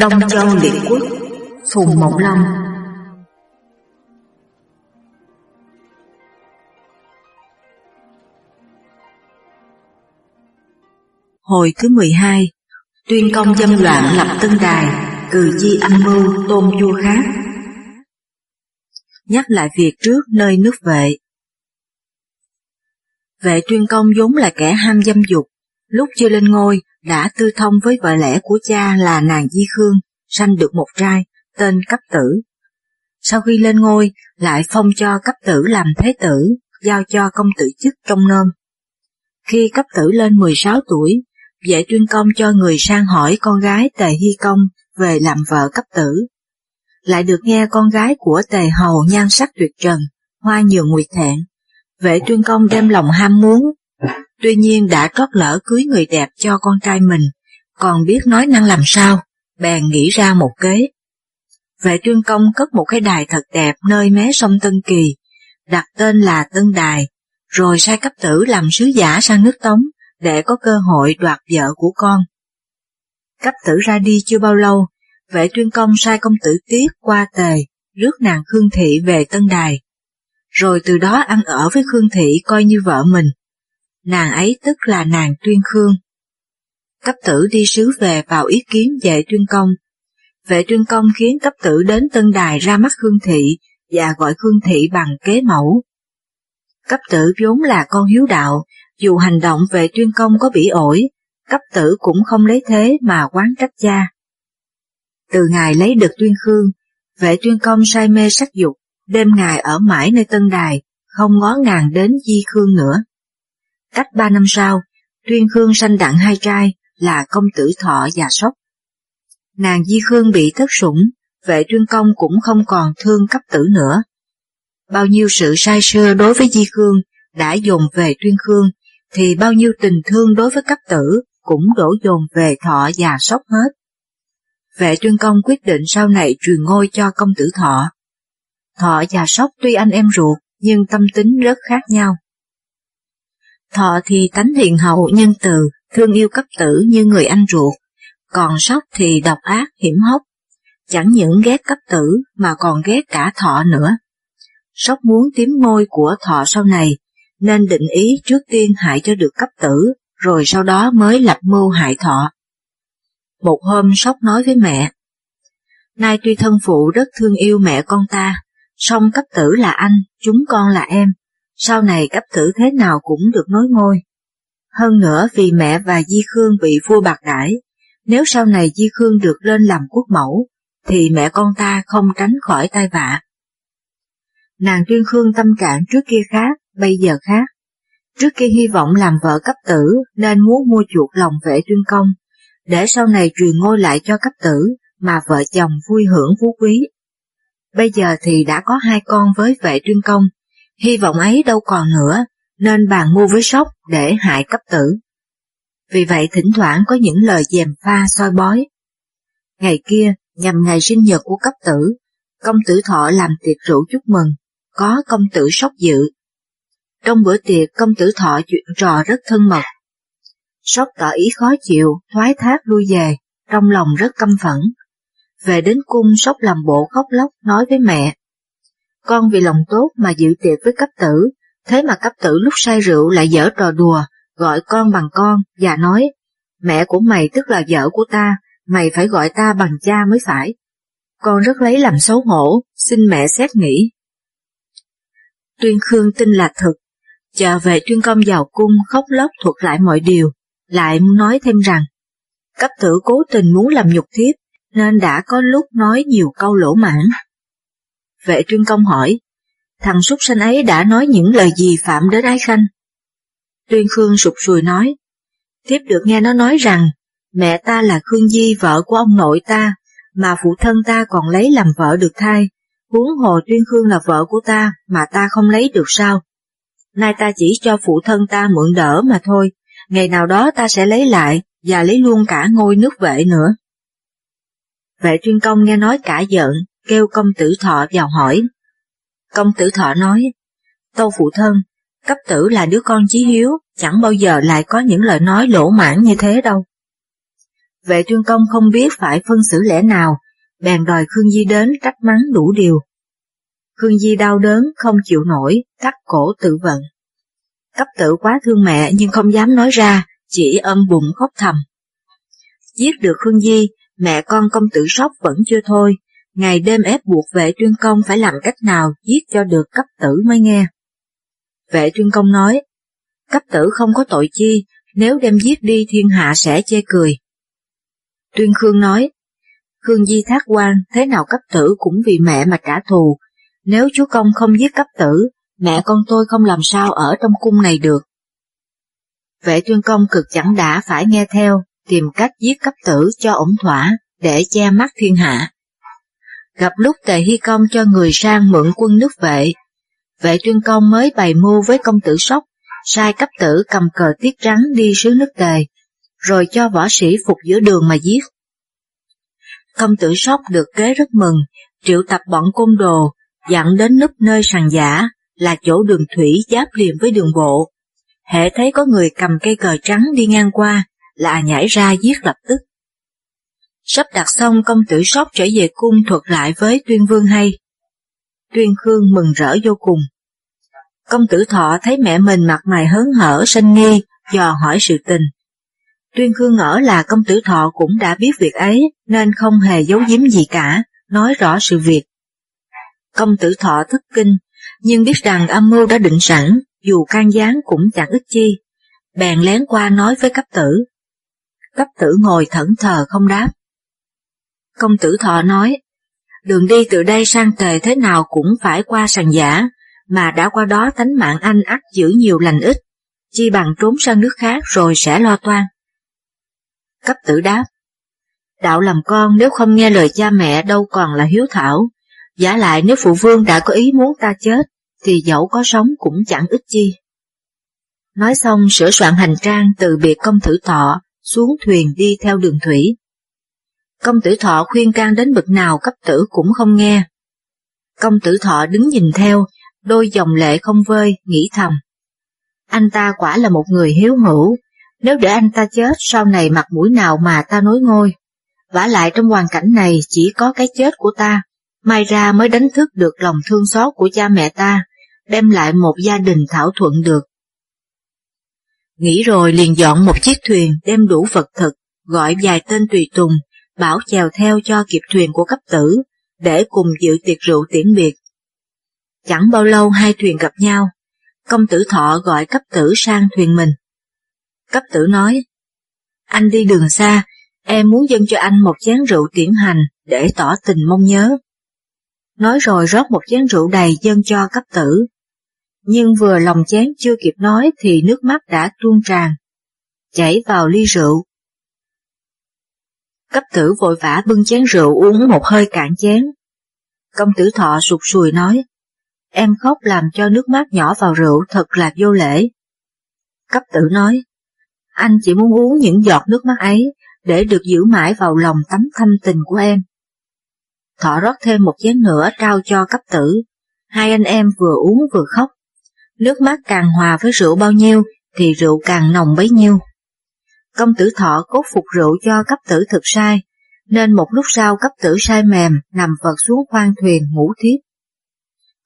Đông Châu Liệt Quốc, Phùng Mộng Long Hồi thứ 12 Tuyên công dâm loạn lập tân đài Cừ chi âm mưu tôn vua khác. Nhắc lại việc trước nơi nước vệ. Vệ tuyên công vốn là kẻ ham dâm dục Lúc chưa lên ngôi đã tư thông với vợ lẽ của cha là nàng Di Khương, sanh được một trai, tên Cấp Tử. Sau khi lên ngôi, lại phong cho Cấp Tử làm thế tử, giao cho công tử chức trong nôm. Khi Cấp Tử lên 16 tuổi, vệ tuyên công cho người sang hỏi con gái Tề Hy Công về làm vợ Cấp Tử. Lại được nghe con gái của Tề Hầu nhan sắc tuyệt trần, hoa nhường nguyệt thẹn. Vệ tuyên công đem lòng ham muốn, Tuy nhiên đã trót lỡ cưới người đẹp cho con trai mình, còn biết nói năng làm sao, bèn nghĩ ra một kế. Vệ trương công cất một cái đài thật đẹp nơi mé sông Tân Kỳ, đặt tên là Tân Đài, rồi sai cấp tử làm sứ giả sang nước Tống để có cơ hội đoạt vợ của con. Cấp tử ra đi chưa bao lâu, vệ tuyên công sai công tử Tiết qua tề, rước nàng Khương Thị về Tân Đài. Rồi từ đó ăn ở với Khương Thị coi như vợ mình nàng ấy tức là nàng Tuyên Khương. Cấp tử đi sứ về vào ý kiến vệ Tuyên Công. Vệ Tuyên Công khiến cấp tử đến Tân Đài ra mắt Khương Thị và gọi Khương Thị bằng kế mẫu. Cấp tử vốn là con hiếu đạo, dù hành động vệ Tuyên Công có bị ổi, cấp tử cũng không lấy thế mà quán trách cha. Từ ngày lấy được Tuyên Khương, vệ Tuyên Công say mê sắc dục, đêm ngày ở mãi nơi Tân Đài, không ngó ngàng đến Di Khương nữa. Cách ba năm sau, Tuyên Khương sanh đặng hai trai là công tử Thọ và Sóc. Nàng Di Khương bị thất sủng, vệ Tuyên Công cũng không còn thương cấp tử nữa. Bao nhiêu sự sai sơ đối với Di Khương đã dồn về Tuyên Khương, thì bao nhiêu tình thương đối với cấp tử cũng đổ dồn về Thọ và Sóc hết. Vệ Tuyên Công quyết định sau này truyền ngôi cho công tử Thọ. Thọ và Sóc tuy anh em ruột, nhưng tâm tính rất khác nhau. Thọ thì tánh hiền hậu nhân từ, thương yêu cấp tử như người anh ruột, còn sóc thì độc ác hiểm hóc, chẳng những ghét cấp tử mà còn ghét cả thọ nữa. Sóc muốn tím ngôi của thọ sau này, nên định ý trước tiên hại cho được cấp tử, rồi sau đó mới lập mưu hại thọ. Một hôm Sóc nói với mẹ, Nay tuy thân phụ rất thương yêu mẹ con ta, song cấp tử là anh, chúng con là em, sau này cấp tử thế nào cũng được nối ngôi. Hơn nữa vì mẹ và Di Khương bị vua bạc đãi, nếu sau này Di Khương được lên làm quốc mẫu, thì mẹ con ta không tránh khỏi tai vạ. Nàng Tuyên Khương tâm trạng trước kia khác, bây giờ khác. Trước kia hy vọng làm vợ cấp tử nên muốn mua chuộc lòng vệ Tuyên Công, để sau này truyền ngôi lại cho cấp tử mà vợ chồng vui hưởng phú quý. Bây giờ thì đã có hai con với vệ Tuyên Công, hy vọng ấy đâu còn nữa, nên bàn mua với sóc để hại cấp tử. Vì vậy thỉnh thoảng có những lời dèm pha soi bói. Ngày kia, nhằm ngày sinh nhật của cấp tử, công tử thọ làm tiệc rượu chúc mừng, có công tử sóc dự. Trong bữa tiệc công tử thọ chuyện trò rất thân mật. Sóc tỏ ý khó chịu, thoái thác lui về, trong lòng rất căm phẫn. Về đến cung sóc làm bộ khóc lóc nói với mẹ, con vì lòng tốt mà dự tiệc với cấp tử, thế mà cấp tử lúc say rượu lại dở trò đùa, gọi con bằng con và nói, mẹ của mày tức là vợ của ta, mày phải gọi ta bằng cha mới phải. Con rất lấy làm xấu hổ, xin mẹ xét nghĩ. Tuyên Khương tin là thật chờ về tuyên công vào cung khóc lóc thuật lại mọi điều, lại nói thêm rằng, cấp tử cố tình muốn làm nhục thiếp, nên đã có lúc nói nhiều câu lỗ mãn. Vệ trương công hỏi, thằng súc sanh ấy đã nói những lời gì phạm đến ái khanh? Tuyên Khương sụp sùi nói, tiếp được nghe nó nói rằng, mẹ ta là Khương Di vợ của ông nội ta, mà phụ thân ta còn lấy làm vợ được thai, huống hồ Tuyên Khương là vợ của ta mà ta không lấy được sao? Nay ta chỉ cho phụ thân ta mượn đỡ mà thôi, ngày nào đó ta sẽ lấy lại và lấy luôn cả ngôi nước vệ nữa. Vệ Tuyên Công nghe nói cả giận, kêu công tử thọ vào hỏi. Công tử thọ nói, Tâu phụ thân, cấp tử là đứa con chí hiếu, chẳng bao giờ lại có những lời nói lỗ mãn như thế đâu. Vệ tuyên công không biết phải phân xử lẽ nào, bèn đòi Khương Di đến trách mắng đủ điều. Khương Di đau đớn, không chịu nổi, cắt cổ tự vận. Cấp tử quá thương mẹ nhưng không dám nói ra, chỉ âm bụng khóc thầm. Giết được Khương Di, mẹ con công tử sóc vẫn chưa thôi, ngày đêm ép buộc vệ tuyên công phải làm cách nào giết cho được cấp tử mới nghe. Vệ tuyên công nói, cấp tử không có tội chi, nếu đem giết đi thiên hạ sẽ chê cười. Tuyên Khương nói, Khương Di thác quan thế nào cấp tử cũng vì mẹ mà trả thù, nếu chúa công không giết cấp tử, mẹ con tôi không làm sao ở trong cung này được. Vệ tuyên công cực chẳng đã phải nghe theo, tìm cách giết cấp tử cho ổn thỏa, để che mắt thiên hạ. Gặp lúc tề hy công cho người sang mượn quân nước vệ, vệ tuyên công mới bày mưu với công tử sóc, sai cấp tử cầm cờ tiết trắng đi sứ nước tề, rồi cho võ sĩ phục giữa đường mà giết. Công tử sóc được kế rất mừng, triệu tập bọn côn đồ, dặn đến núp nơi sàn giả, là chỗ đường thủy giáp liền với đường bộ. Hệ thấy có người cầm cây cờ trắng đi ngang qua, là nhảy ra giết lập tức. Sắp đặt xong công tử sóc trở về cung thuật lại với tuyên vương hay. Tuyên Khương mừng rỡ vô cùng. Công tử thọ thấy mẹ mình mặt mày hớn hở sanh nghi, dò hỏi sự tình. Tuyên Khương ngỡ là công tử thọ cũng đã biết việc ấy, nên không hề giấu giếm gì cả, nói rõ sự việc. Công tử thọ thất kinh, nhưng biết rằng âm mưu đã định sẵn, dù can gián cũng chẳng ích chi. Bèn lén qua nói với cấp tử. Cấp tử ngồi thẫn thờ không đáp. Công tử thọ nói, đường đi từ đây sang tề thế nào cũng phải qua sàn giả, mà đã qua đó tánh mạng anh ắt giữ nhiều lành ít, chi bằng trốn sang nước khác rồi sẽ lo toan. Cấp tử đáp, đạo làm con nếu không nghe lời cha mẹ đâu còn là hiếu thảo, giả lại nếu phụ vương đã có ý muốn ta chết, thì dẫu có sống cũng chẳng ích chi. Nói xong sửa soạn hành trang từ biệt công tử thọ, xuống thuyền đi theo đường thủy. Công tử thọ khuyên can đến bực nào cấp tử cũng không nghe. Công tử thọ đứng nhìn theo, đôi dòng lệ không vơi, nghĩ thầm. Anh ta quả là một người hiếu hữu, nếu để anh ta chết sau này mặt mũi nào mà ta nối ngôi. vả lại trong hoàn cảnh này chỉ có cái chết của ta, mai ra mới đánh thức được lòng thương xót của cha mẹ ta, đem lại một gia đình thảo thuận được. Nghĩ rồi liền dọn một chiếc thuyền đem đủ vật thực, gọi vài tên tùy tùng, bảo chèo theo cho kịp thuyền của cấp tử, để cùng dự tiệc rượu tiễn biệt. Chẳng bao lâu hai thuyền gặp nhau, công tử thọ gọi cấp tử sang thuyền mình. Cấp tử nói, anh đi đường xa, em muốn dâng cho anh một chén rượu tiễn hành để tỏ tình mong nhớ. Nói rồi rót một chén rượu đầy dâng cho cấp tử. Nhưng vừa lòng chén chưa kịp nói thì nước mắt đã tuôn tràn, chảy vào ly rượu. Cấp tử vội vã bưng chén rượu uống một hơi cạn chén. Công tử thọ sụt sùi nói, em khóc làm cho nước mắt nhỏ vào rượu thật là vô lễ. Cấp tử nói, anh chỉ muốn uống những giọt nước mắt ấy để được giữ mãi vào lòng tấm thâm tình của em. Thọ rót thêm một chén nữa trao cho cấp tử, hai anh em vừa uống vừa khóc. Nước mắt càng hòa với rượu bao nhiêu thì rượu càng nồng bấy nhiêu. Công tử thọ cốt phục rượu cho cấp tử thực sai, nên một lúc sau cấp tử sai mềm nằm vật xuống khoang thuyền ngủ thiếp.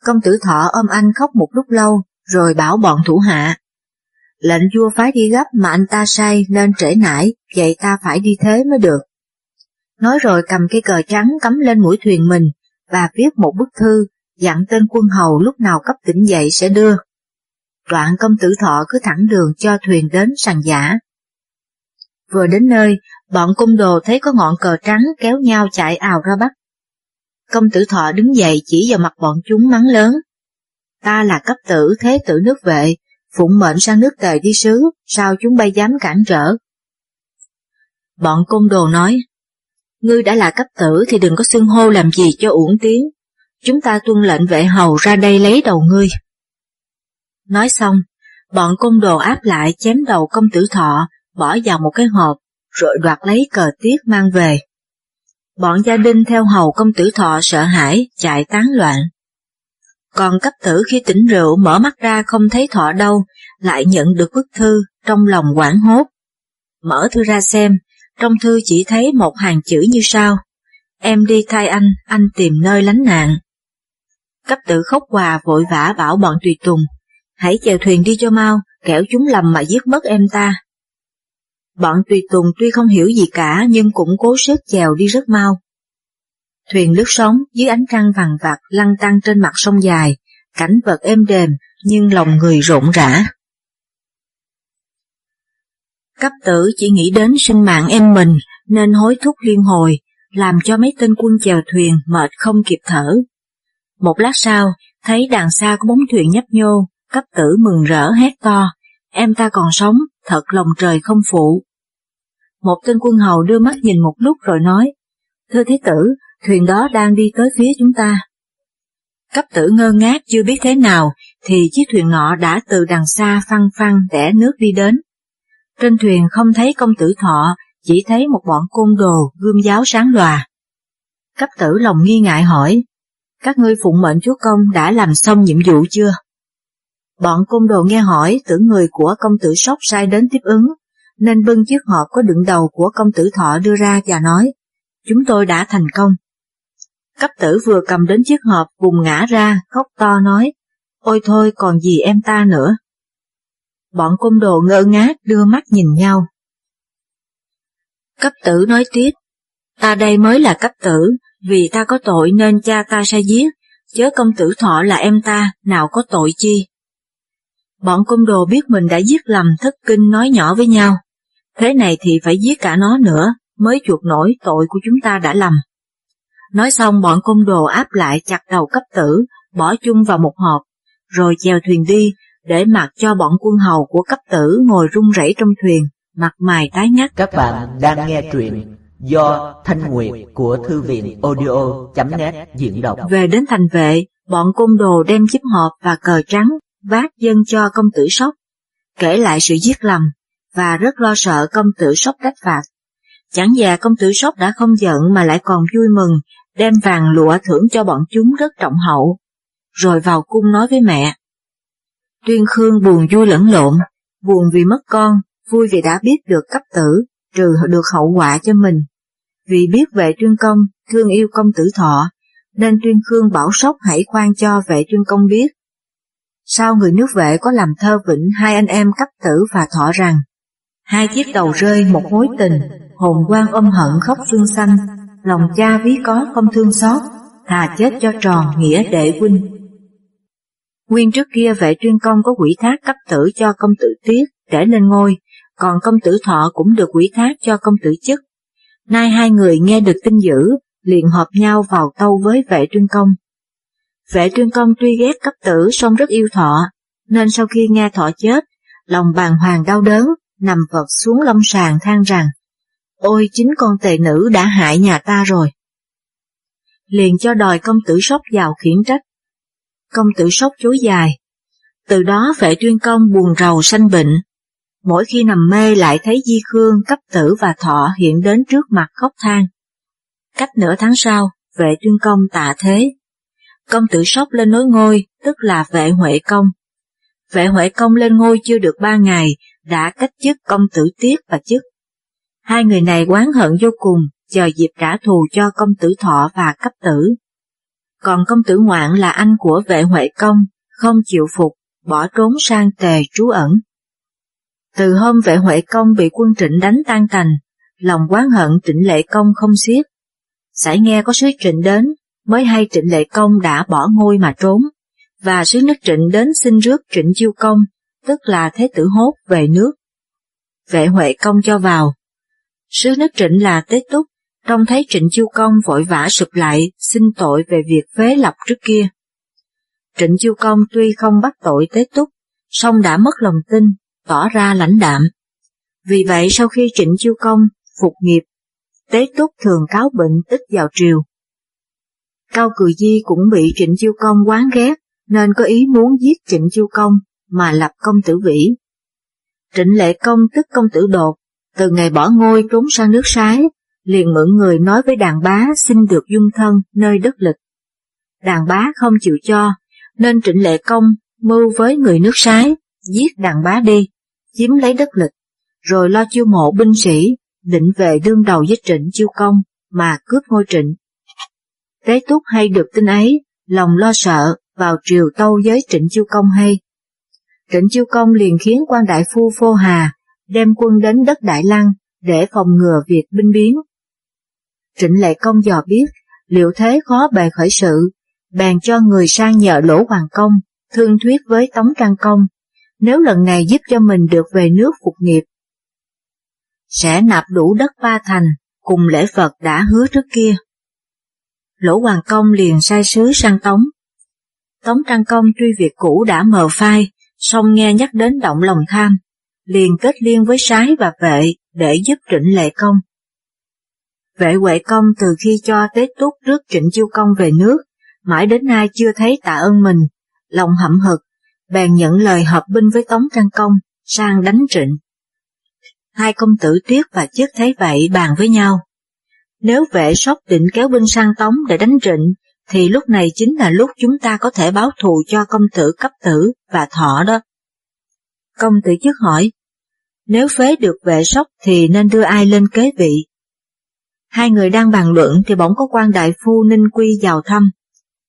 Công tử thọ ôm anh khóc một lúc lâu, rồi bảo bọn thủ hạ. Lệnh vua phái đi gấp mà anh ta say nên trễ nải, vậy ta phải đi thế mới được. Nói rồi cầm cây cờ trắng cắm lên mũi thuyền mình và viết một bức thư dặn tên quân hầu lúc nào cấp tỉnh dậy sẽ đưa. Đoạn công tử thọ cứ thẳng đường cho thuyền đến sàn giả. Vừa đến nơi, bọn cung đồ thấy có ngọn cờ trắng kéo nhau chạy ào ra bắt. Công tử thọ đứng dậy chỉ vào mặt bọn chúng mắng lớn. Ta là cấp tử thế tử nước vệ, phụng mệnh sang nước tề đi sứ, sao chúng bay dám cản trở? Bọn cung đồ nói, ngươi đã là cấp tử thì đừng có xưng hô làm gì cho uổng tiếng, chúng ta tuân lệnh vệ hầu ra đây lấy đầu ngươi. Nói xong, bọn cung đồ áp lại chém đầu công tử thọ, bỏ vào một cái hộp, rồi đoạt lấy cờ tiết mang về. Bọn gia đình theo hầu công tử thọ sợ hãi, chạy tán loạn. Còn cấp tử khi tỉnh rượu mở mắt ra không thấy thọ đâu, lại nhận được bức thư trong lòng quảng hốt. Mở thư ra xem, trong thư chỉ thấy một hàng chữ như sau. Em đi thay anh, anh tìm nơi lánh nạn. Cấp tử khóc hòa vội vã bảo bọn tùy tùng, hãy chèo thuyền đi cho mau, kẻo chúng lầm mà giết mất em ta. Bọn tùy tùng tuy không hiểu gì cả nhưng cũng cố sức chèo đi rất mau. Thuyền lướt sóng dưới ánh trăng vàng vặt lăn tăng trên mặt sông dài, cảnh vật êm đềm nhưng lòng người rộn rã. Cấp tử chỉ nghĩ đến sinh mạng em mình nên hối thúc liên hồi, làm cho mấy tên quân chèo thuyền mệt không kịp thở. Một lát sau, thấy đằng xa có bóng thuyền nhấp nhô, cấp tử mừng rỡ hét to, em ta còn sống, thật lòng trời không phụ. Một tên quân hầu đưa mắt nhìn một lúc rồi nói, thưa thế tử, thuyền đó đang đi tới phía chúng ta. Cấp tử ngơ ngác chưa biết thế nào, thì chiếc thuyền nọ đã từ đằng xa phăng phăng đẻ nước đi đến. Trên thuyền không thấy công tử thọ, chỉ thấy một bọn côn đồ gươm giáo sáng lòa. Cấp tử lòng nghi ngại hỏi, các ngươi phụng mệnh chúa công đã làm xong nhiệm vụ chưa? Bọn côn đồ nghe hỏi tưởng người của công tử sóc sai đến tiếp ứng, nên bưng chiếc hộp có đựng đầu của công tử thọ đưa ra và nói, chúng tôi đã thành công. Cấp tử vừa cầm đến chiếc hộp vùng ngã ra, khóc to nói, ôi thôi còn gì em ta nữa. Bọn côn đồ ngơ ngác đưa mắt nhìn nhau. Cấp tử nói tiếp, ta đây mới là cấp tử, vì ta có tội nên cha ta sai giết, chớ công tử thọ là em ta, nào có tội chi. Bọn côn đồ biết mình đã giết lầm thất kinh nói nhỏ với nhau, thế này thì phải giết cả nó nữa, mới chuộc nổi tội của chúng ta đã lầm. Nói xong bọn côn đồ áp lại chặt đầu cấp tử, bỏ chung vào một hộp, rồi chèo thuyền đi, để mặc cho bọn quân hầu của cấp tử ngồi run rẩy trong thuyền, mặt mày tái ngắt. Các bạn đang nghe truyện do Thanh Nguyệt của Thư viện audio.net diễn đọc. Về đến thành vệ, bọn côn đồ đem chiếc hộp và cờ trắng vác dân cho công tử sóc, kể lại sự giết lầm, và rất lo sợ công tử sóc trách phạt. Chẳng già công tử sóc đã không giận mà lại còn vui mừng, đem vàng lụa thưởng cho bọn chúng rất trọng hậu, rồi vào cung nói với mẹ. Tuyên Khương buồn vui lẫn lộn, buồn vì mất con, vui vì đã biết được cấp tử, trừ được hậu quả cho mình. Vì biết vệ tuyên công, thương yêu công tử thọ, nên tuyên khương bảo sốc hãy khoan cho vệ tuyên công biết. Sau người nước vệ có làm thơ vĩnh hai anh em cấp tử và thọ rằng, hai chiếc đầu rơi một mối tình, hồn quan ôm hận khóc xương xanh, lòng cha ví có không thương xót, thà chết cho tròn nghĩa đệ huynh. Nguyên trước kia vệ tuyên công có quỷ thác cấp tử cho công tử tiết để lên ngôi, còn công tử thọ cũng được quỷ thác cho công tử chức. Nay hai người nghe được tin dữ, liền hợp nhau vào tâu với vệ tuyên công. Vệ tuyên công tuy ghét cấp tử song rất yêu thọ, nên sau khi nghe thọ chết, lòng bàng hoàng đau đớn, nằm vật xuống lâm sàng than rằng, ôi chính con tề nữ đã hại nhà ta rồi. Liền cho đòi công tử sốc vào khiển trách. Công tử sốc chối dài. Từ đó vệ tuyên công buồn rầu sanh bệnh, mỗi khi nằm mê lại thấy Di Khương, cấp tử và thọ hiện đến trước mặt khóc than. Cách nửa tháng sau, vệ tuyên công tạ thế. Công tử sóc lên nối ngôi, tức là vệ Huệ Công. Vệ Huệ Công lên ngôi chưa được ba ngày, đã cách chức công tử Tiết và chức. Hai người này oán hận vô cùng, chờ dịp trả thù cho công tử Thọ và cấp tử. Còn công tử Ngoạn là anh của vệ Huệ Công, không chịu phục, bỏ trốn sang tề trú ẩn. Từ hôm vệ Huệ Công bị quân trịnh đánh tan tành, lòng quán hận trịnh lệ công không xiết. Sải nghe có sứ trịnh đến, mới hay trịnh lệ công đã bỏ ngôi mà trốn, và sứ nước trịnh đến xin rước trịnh chiêu công, tức là thế tử hốt về nước. Vệ Huệ Công cho vào. Sứ nước trịnh là Tế Túc, trông thấy trịnh chiêu công vội vã sụp lại, xin tội về việc phế lập trước kia. Trịnh chiêu công tuy không bắt tội Tế Túc, song đã mất lòng tin, tỏ ra lãnh đạm. Vì vậy sau khi Trịnh Chiêu Công phục nghiệp, Tế Túc thường cáo bệnh tích vào triều. Cao Cừ Di cũng bị Trịnh Chiêu Công quán ghét, nên có ý muốn giết Trịnh Chiêu Công mà lập công tử vĩ. Trịnh Lệ Công tức công tử đột, từ ngày bỏ ngôi trốn sang nước sái, liền mượn người nói với đàn bá xin được dung thân nơi đất lịch. Đàn bá không chịu cho, nên Trịnh Lệ Công mưu với người nước sái, giết đàn bá đi, chiếm lấy đất lịch, rồi lo chiêu mộ binh sĩ, định về đương đầu với trịnh chiêu công mà cướp ngôi trịnh. Tế Túc hay được tin ấy, lòng lo sợ, vào triều tâu với trịnh chiêu công hay. Trịnh chiêu công liền khiến quan đại phu Phô Hà đem quân đến đất Đại Lăng để phòng ngừa việc binh biến. Trịnh Lệ Công dò biết liệu thế khó bề khởi sự, bèn cho người sang nhờ Lỗ Hoàng Công, thương thuyết với Tống Trang Công, nếu lần này giúp cho mình được về nước phục nghiệp. Sẽ nạp đủ đất ba thành, cùng lễ Phật đã hứa trước kia. Lỗ Hoàng Công liền sai sứ sang Tống. Tống Trang Công tuy việc cũ đã mờ phai, song nghe nhắc đến động lòng tham, liền kết liên với sái và vệ để giúp trịnh lệ công. Vệ Huệ Công từ khi cho Tế Túc rước Trịnh Chiêu Công về nước, mãi đến nay chưa thấy tạ ơn mình, lòng hậm hực, bèn nhận lời hợp binh với Tống Trang Công, sang đánh Trịnh. Hai công tử Tuyết và Chức thấy vậy bàn với nhau. Nếu vệ sóc định kéo binh sang Tống để đánh Trịnh, thì lúc này chính là lúc chúng ta có thể báo thù cho công tử cấp tử và thọ đó. Công tử Chức hỏi, nếu phế được vệ sóc thì nên đưa ai lên kế vị? Hai người đang bàn luận thì bỗng có quan đại phu Ninh Quy vào thăm.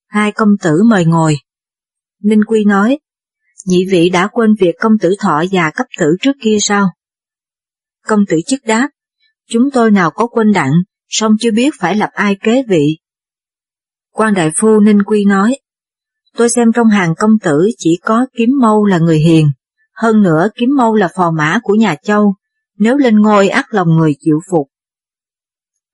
Hai công tử mời ngồi. Ninh Quy nói, nhị vị đã quên việc công tử thọ và cấp tử trước kia sao? Công tử chức đáp, chúng tôi nào có quên đặng, song chưa biết phải lập ai kế vị. Quan đại phu Ninh Quy nói, tôi xem trong hàng công tử chỉ có kiếm mâu là người hiền, hơn nữa kiếm mâu là phò mã của nhà châu, nếu lên ngôi ắt lòng người chịu phục.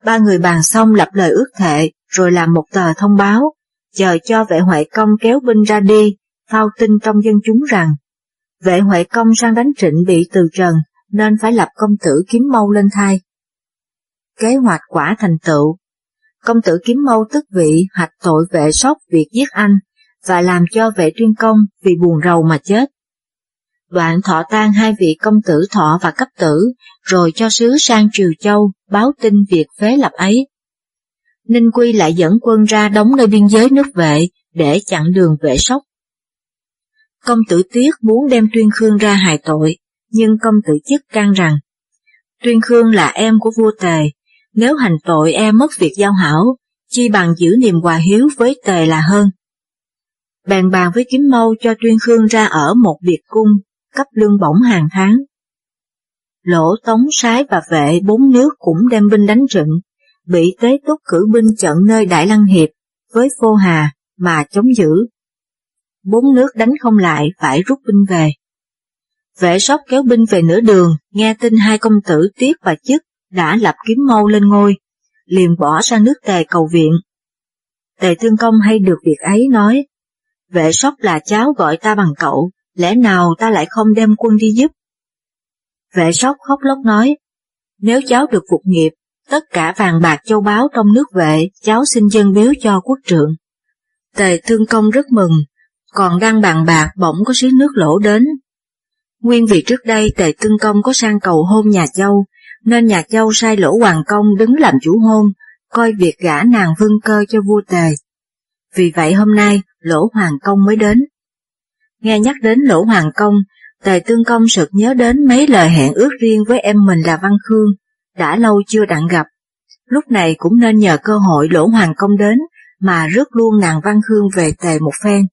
Ba người bàn xong lập lời ước thệ, rồi làm một tờ thông báo, chờ cho vệ huệ công kéo binh ra đi, phao tin trong dân chúng rằng, vệ huệ công sang đánh trịnh bị từ trần, nên phải lập công tử kiếm mâu lên thai. Kế hoạch quả thành tựu, công tử kiếm mâu tức vị hạch tội vệ sóc việc giết anh, và làm cho vệ tuyên công vì buồn rầu mà chết. Đoạn thọ tan hai vị công tử thọ và cấp tử, rồi cho sứ sang Triều Châu báo tin việc phế lập ấy. Ninh Quy lại dẫn quân ra đóng nơi biên giới nước vệ để chặn đường vệ sóc. Công tử Tiết muốn đem Tuyên Khương ra hài tội, nhưng công tử chức can rằng, Tuyên Khương là em của vua Tề, nếu hành tội em mất việc giao hảo, chi bằng giữ niềm hòa hiếu với Tề là hơn. Bàn bàn với Kiếm Mâu cho Tuyên Khương ra ở một biệt cung, cấp lương bổng hàng tháng. Lỗ Tống Sái và vệ bốn nước cũng đem binh đánh trận, bị Tế Túc cử binh trận nơi Đại Lăng Hiệp với Phô Hà mà chống giữ. Bốn nước đánh không lại phải rút binh về. Vệ sóc kéo binh về nửa đường, nghe tin hai công tử Tiết và Chức đã lập kiếm mâu lên ngôi, liền bỏ sang nước Tề cầu viện. Tề Tương Công hay được việc ấy nói, vệ sóc là cháu gọi ta bằng cậu, lẽ nào ta lại không đem quân đi giúp? Vệ sóc khóc lóc nói, nếu cháu được phục nghiệp, tất cả vàng bạc châu báu trong nước vệ, cháu xin dân biếu cho quốc trượng. Tề Thương Công rất mừng, còn đang bàn bạc bỗng có sứ nước lỗ đến. Nguyên vì trước đây Tề Tương Công có sang cầu hôn nhà châu, nên nhà châu sai lỗ hoàng công đứng làm chủ hôn, coi việc gả nàng vương cơ cho vua Tề. Vì vậy hôm nay, lỗ hoàng công mới đến. Nghe nhắc đến lỗ hoàng công, Tề Tương Công sực nhớ đến mấy lời hẹn ước riêng với em mình là Văn Khương, đã lâu chưa đặng gặp. Lúc này cũng nên nhờ cơ hội lỗ hoàng công đến, mà rước luôn nàng Văn Khương về tề một phen.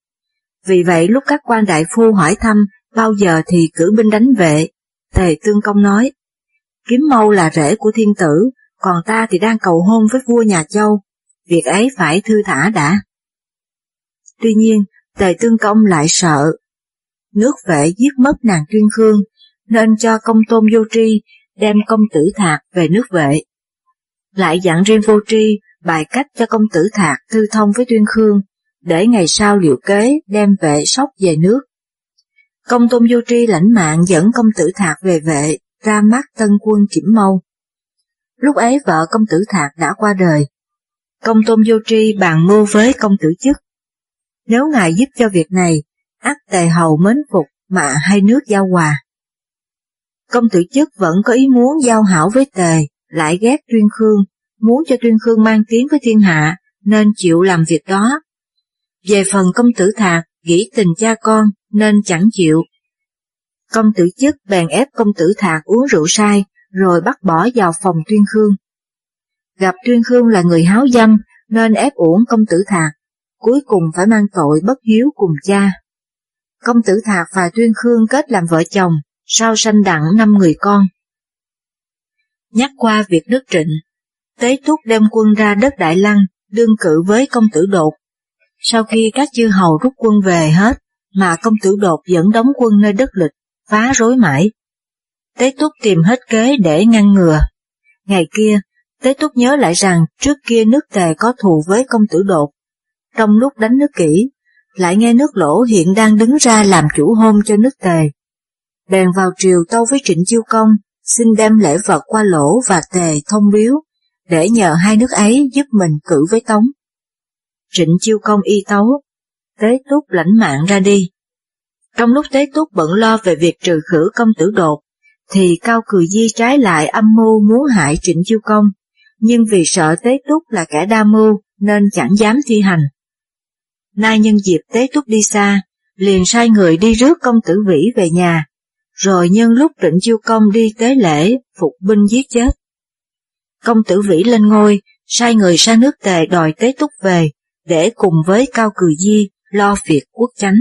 Vì vậy lúc các quan đại phu hỏi thăm bao giờ thì cử binh đánh vệ, tề tương công nói, kiếm mâu là rễ của thiên tử, còn ta thì đang cầu hôn với vua nhà châu, việc ấy phải thư thả đã. Tuy nhiên, tề tương công lại sợ nước vệ giết mất nàng Tuyên Khương, nên cho công tôn vô tri đem công tử thạc về nước vệ. Lại dặn riêng vô tri bài cách cho công tử thạc thư thông với Tuyên Khương, để ngày sau liệu kế đem vệ sóc về nước. Công tôn vô tri lãnh mạng dẫn công tử thạc về vệ, ra mắt tân quân chỉnh mâu. Lúc ấy vợ công tử thạc đã qua đời. Công tôn vô tri bàn mưu với công tử chức. Nếu ngài giúp cho việc này, ác tề hầu mến phục mà hai nước giao hòa. Công tử chức vẫn có ý muốn giao hảo với tề, lại ghét Tuyên Khương, muốn cho Tuyên Khương mang tiếng với thiên hạ, nên chịu làm việc đó. Về phần công tử thạc, nghĩ tình cha con, nên chẳng chịu. Công tử chức bèn ép công tử thạc uống rượu sai, rồi bắt bỏ vào phòng Tuyên Khương. Gặp Tuyên Khương là người háo dâm nên ép uổng công tử Thạc, cuối cùng phải mang tội bất hiếu cùng cha. Công tử Thạc và Tuyên Khương kết làm vợ chồng, sau sanh đặng năm người con. Nhắc qua việc đất trịnh, Tế Túc đem quân ra đất Đại Lăng, đương cự với công tử Đột. Sau khi các chư hầu rút quân về hết, mà công tử Đột vẫn đóng quân nơi đất lịch, phá rối mãi. Tế Túc tìm hết kế để ngăn ngừa. Ngày kia, Tế Túc nhớ lại rằng trước kia nước tề có thù với công tử Đột. Trong lúc đánh nước kỹ, lại nghe nước lỗ hiện đang đứng ra làm chủ hôn cho nước tề. Bèn vào triều tâu với Trịnh Chiêu Công, xin đem lễ vật qua lỗ và tề thông biếu, để nhờ hai nước ấy giúp mình cử với Tống. Trịnh Chiêu Công y tấu, Tế Túc lãnh mạng ra đi. Trong lúc Tế Túc bận lo về việc trừ khử công tử đột, thì Cao Cừ Di trái lại âm mưu muốn hại Trịnh Chiêu Công, nhưng vì sợ Tế Túc là kẻ đa mưu nên chẳng dám thi hành. Nay nhân dịp Tế Túc đi xa, liền sai người đi rước công tử Vĩ về nhà, rồi nhân lúc Trịnh Chiêu Công đi tế lễ, phục binh giết chết. Công tử Vĩ lên ngôi, sai người sang nước tề đòi Tế Túc về, để cùng với Cao Cừ Di lo việc quốc chánh.